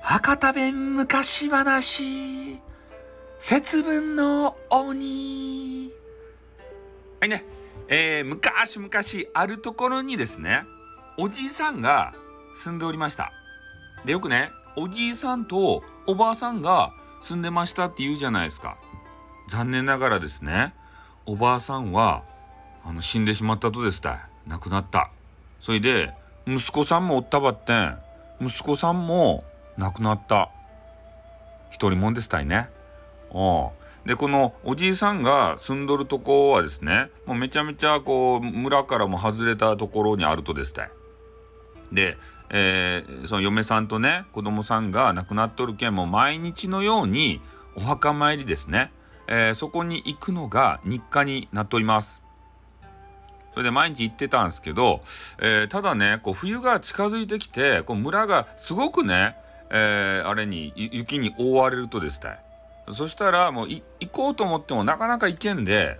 博多弁昔話。節分の鬼。はいね、えー、昔々あるところにですねおじいさんが住んでおりました。でよくねおじいさんとおばあさんが住んでましたって言うじゃないですか。残念ながらですねおばあさんはあの死んでしまったとですた亡くなった。それで息子さんもおったばってん。息子さんも亡くなった。一人もんですたいね。う。でこのおじいさんが住んどるとこはですねもうめちゃめちゃこう村からも外れたところにあるとですたい。で、えー、その嫁さんとね子供さんが亡くなっとるけんも毎日のようにお墓参りですね、えー、そこに行くのが日課になっております。それで毎日行ってたんですけど、えー、ただねこう冬が近づいてきてこう村がすごくね、えー、あれに雪に覆われるとですね。そしたらもう行こうと思ってもなかなか行けんで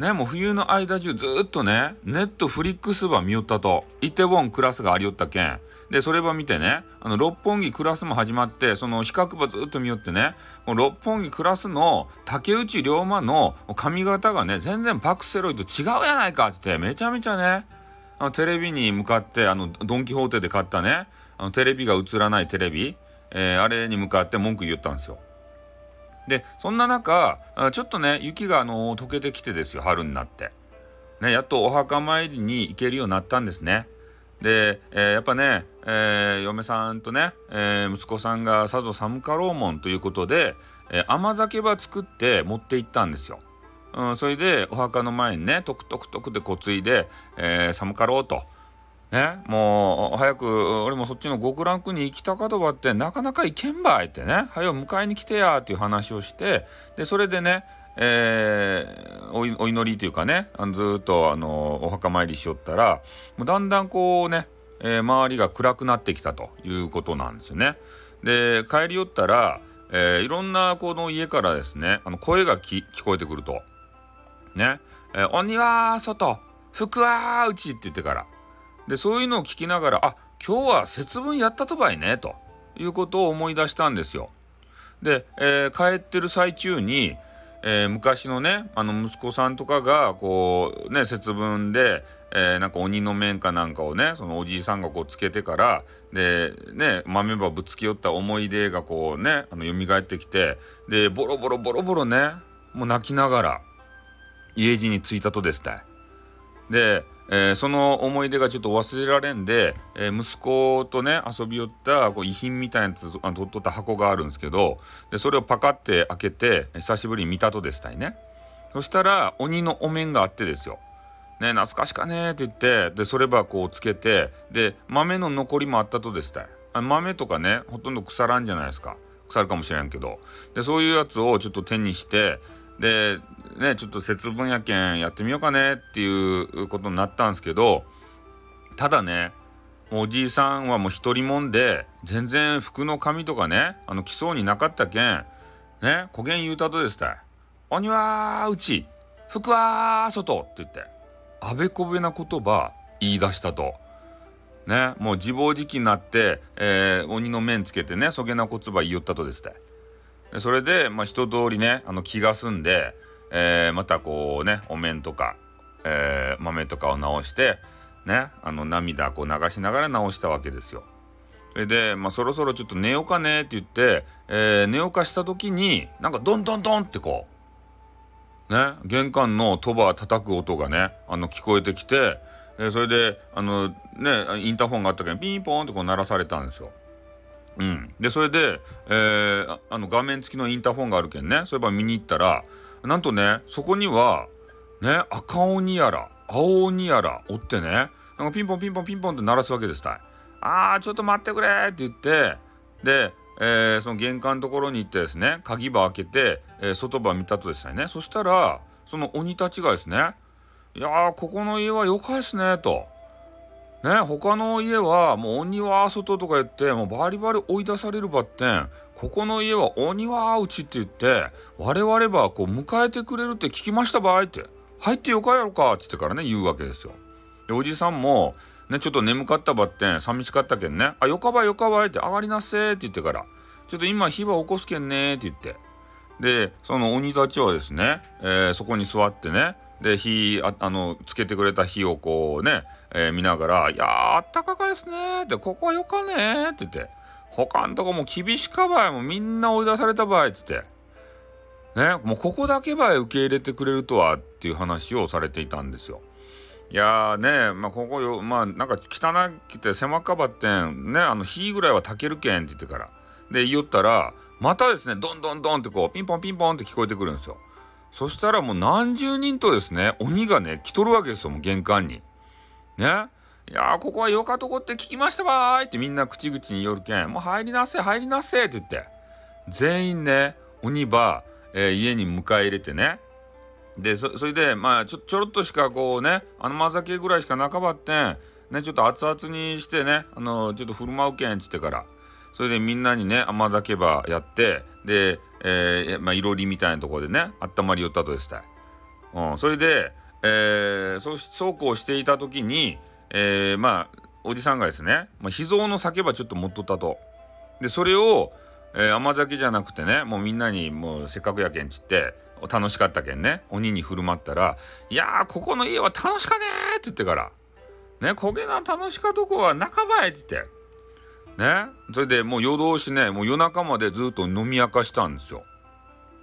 ねもう冬の間中ずっとねネットフリックスば見よったと。イテウォンクラスがありよったけん。でそれば見てねあの六本木クラスも始まってその比較ばずっと見よってね六本木クラスの竹内涼真の髪型がね全然パクセロイと違うやないかってめちゃめちゃねあのテレビに向かってあのドン・キホーテで買ったねあのテレビが映らないテレビ、えー、あれに向かって文句言ったんですよ。でそんな中ちょっとね雪があの溶けてきてですよ春になって。ね、やっとお墓参りに行けるようになったんですね。で、えー、やっぱね、えー、嫁さんとね、えー、息子さんがさぞ寒かろうもんということで、え甘酒ば作って持って行ったんですよ。うん、それでお墓の前にねトクトクトクでこついで、え寒かろうと。ね、もう早く俺もそっちの極楽に行きたかとばってなかなか行けんばいってね早く迎えに来てやっていう話をしてでそれでねえー、お祈りというかねあのずっとあのお墓参りしよったらもうだんだんこうね、えー、周りが暗くなってきたということなんですよね。で帰り寄ったら、えー、いろんなこの家からですねあの声が聞こえてくると。ね「えー、鬼は外福は内」って言ってからでそういうのを聞きながらあ今日は節分やったとばいねということを思い出したんですよ。で、えー、帰ってる最中にえー、昔のねあの息子さんとかがこうね節分で、えー、なんか鬼の面かなんかをねそのおじいさんがこうつけてからでね豆ばぶつけよった思い出がこうねあの蘇ってきてでボロボロボロボロねもう泣きながら家路に着いたとですね。でえー、その思い出がちょっと忘れられんで、えー、息子とね遊び寄ったこう遺品みたいなやつあ取っとった箱があるんですけどでそれをパカって開けて久しぶりに見たとですたいね。そしたら鬼のお面があってですよ。ね懐かしかねって言ってでそればこうつけてで豆の残りもあったとですたい。豆とかねほとんど腐らんじゃないですか。腐るかもしれんけど。でそういうやつをちょっと手にしてでねちょっと節分やけんやってみようかねっていうことになったんですけどただねおじいさんはもう一人もんで全然服の髪とかねあの来そうになかったけんねこげん言うたとですたい「鬼はうち服は外」って言ってあべこべな言葉言い出したと。ねもう自暴自棄になって、えー、鬼の面つけてねそげな言葉言いよったとですたい。それで、まあ、一通りねあの気が済んで、えー、またこうねお面とか、えー、豆とかを直してねあの涙こう流しながら直したわけですよ。それで、まあ、そろそろちょっと寝ようかねって言って、えー、寝ようかした時になんかドンドンドンってこうね玄関の戸ば叩く音がねあの聞こえてきて、えー、それであのねインターホンがあったけどピンポンってこう鳴らされたんですよ。うん、でそれで、えー、あの画面付きのインターホンがあるけんねそういえば見に行ったらなんとねそこにはね赤鬼やら青鬼やらおってねなんかピンポンピンポンピンポンって鳴らすわけですたい。あーちょっと待ってくれって言ってで、えー、その玄関のところに行ってですね鍵場開けて、えー、外場見たとですねそしたらその鬼たちがですね「いやーここの家はよかですね」と。ね他の家はもう鬼は外とか言ってもうバリバリ追い出されるばってん。ここの家は鬼はうちって言って我々はこう迎えてくれるって聞きましたばいって。入ってよかやろかっつってからね言うわけですよ。でおじさんもね、ちょっと眠かったばってん、寂しかったけんね、あ、よかばよかばいって上がりなせって言ってから、ちょっと今火は起こすけんねって言って。で、その鬼たちはですね、えー、そこに座ってね、で、火、ああの、つけてくれた火をこうね、えー、見ながら、いやー、あったかかですねって、ここはよかねって言って、他んとこも厳しかばい、もみんな追い出されたばいって言って、ね、もうここだけば受け入れてくれるとはっていう話をされていたんですよ。いやーね、まあ、ここよ、まあ、なんか汚くて狭かばってん、ね、あの、火ぐらいは炊けるけんって言ってから。で、言ったら、またですね、どんどんどんってこう、ピンポンピンポンって聞こえてくるんですよ。そしたらもう何十人とですね、鬼がね、来とるわけですよ、もう玄関に。ね。いやー、ここはよかとこって聞きましたばーいってみんな口々によるけん、もう入りなせ、入りなせって言って、全員ね、鬼ば、えー、家に迎え入れてね。で、それで、まあちょ、ちょろっとしかこうね、あのま酒ぐらいしかなかばってん、ね、ちょっと熱々にしてね、あの、ちょっと振る舞うけんっつってから、それでみんなにね、甘酒ばやって、で、えー、まあ、いろりみたいなところでね、温まりよったとですたい。うん、それで、えー、そうそうこうしていた時に、えー、まあ、おじさんがですね、まあ、秘蔵の酒ばちょっと持っとったと。で、それを、えー、甘酒じゃなくてね、もうみんなにもうせっかくやけんちって、楽しかったけんね、鬼に振る舞ったら、いや、ここの家は楽しかねーって言ってから、ね、焦げな楽しかとこは仲間へって言って、ね、それでもう夜通しね、もう夜中までずっと飲み明かしたんですよ。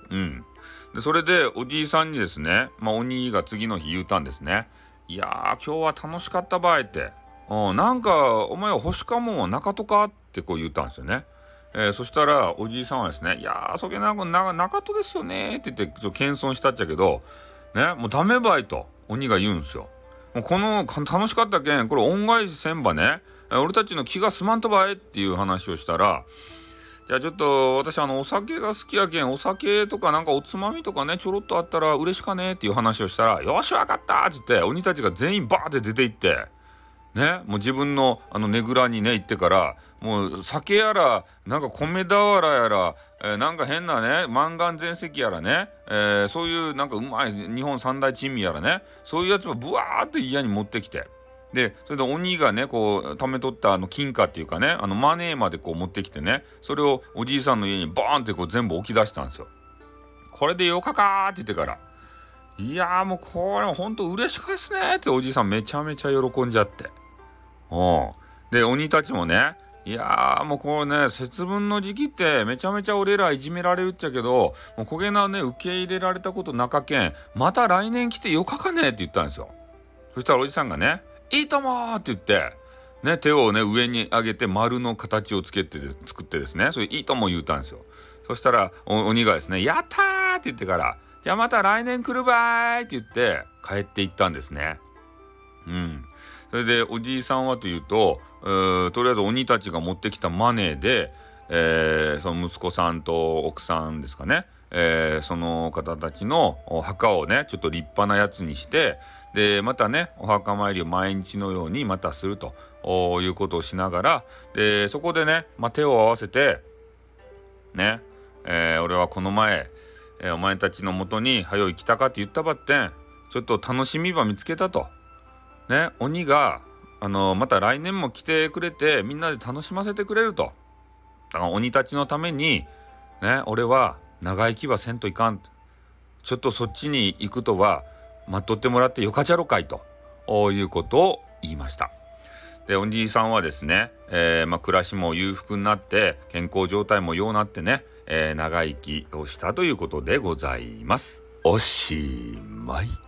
うん。で、それでおじいさんにですね、まあ鬼が次の日言うたんですね。いやー、今日は楽しかったばいって。うん、なんか、お前は星かもんは中とかってこう言ったんですよね。えー、そしたら、おじいさんはですね、いやー、そげな、な、中戸ですよねって言って、ちょ謙遜したっちゃけど、ね、もうダメばいと、鬼が言うんですよ。もうこの、楽しかったけん、これ恩返しせんばね、俺たちの気が済まんとばいっていう話をしたら、じゃあちょっと私あのお酒が好きやけんお酒とかなんかおつまみとかねちょろっとあったら嬉しかねっていう話をしたら「よしわかった!」って言って鬼たちが全員バーって出て行ってねもう自分のあのねぐらにね行ってからもう酒やらなんか米俵やら、えー、なんか変なねマンガン全石やらね、えー、そういうなんかうまい日本三大珍味やらねそういうやつをブワーって家に持ってきて。でそれで鬼がねこう貯めとったあの金貨っていうかねあのマネーまでこう持ってきてねそれをおじいさんの家にバーンってこう全部置き出したんですよ。これでよかかって言ってから「いやーもうこれほんと嬉しかですね」っておじいさんめちゃめちゃ喜んじゃって。うで鬼たちもねいやーもうこれね節分の時期ってめちゃめちゃ俺らいじめられるっちゃけどもう焦げなね受け入れられたことなかけんまた来年来てよかかねって言ったんですよそしたらおじさんがね「いいとも!」って言ってね手をね上に上げて丸の形をつけて作ってですねそれ「いいとも!」言うたんですよそしたら鬼がですね「やったー!」って言ってから「じゃあまた来年来るばーい!」って言って帰っていったんですねうんそれでおじいさんはというととりあえず鬼たちが持ってきたマネーで、えー、その息子さんと奥さんですかね、えー、その方たちのお墓をねちょっと立派なやつにしてでまたねお墓参りを毎日のようにまたするということをしながらでそこでね、まあ、手を合わせてね、えー、俺はこの前、えお前たちのもとに早い来たかって言ったばってんちょっと楽しみ場見つけたと。ね鬼があのまた来年も来てくれてみんなで楽しませてくれるとだから鬼たちのためにね俺は長生きはせんといかん。ちょっとそっちに行くとは待っとってもらってよかじゃろかいということを言いました。でおじいさんはですね、えー、まあ、暮らしも裕福になって健康状態もようなってね、えー、長生きをしたということでございます。おしまい。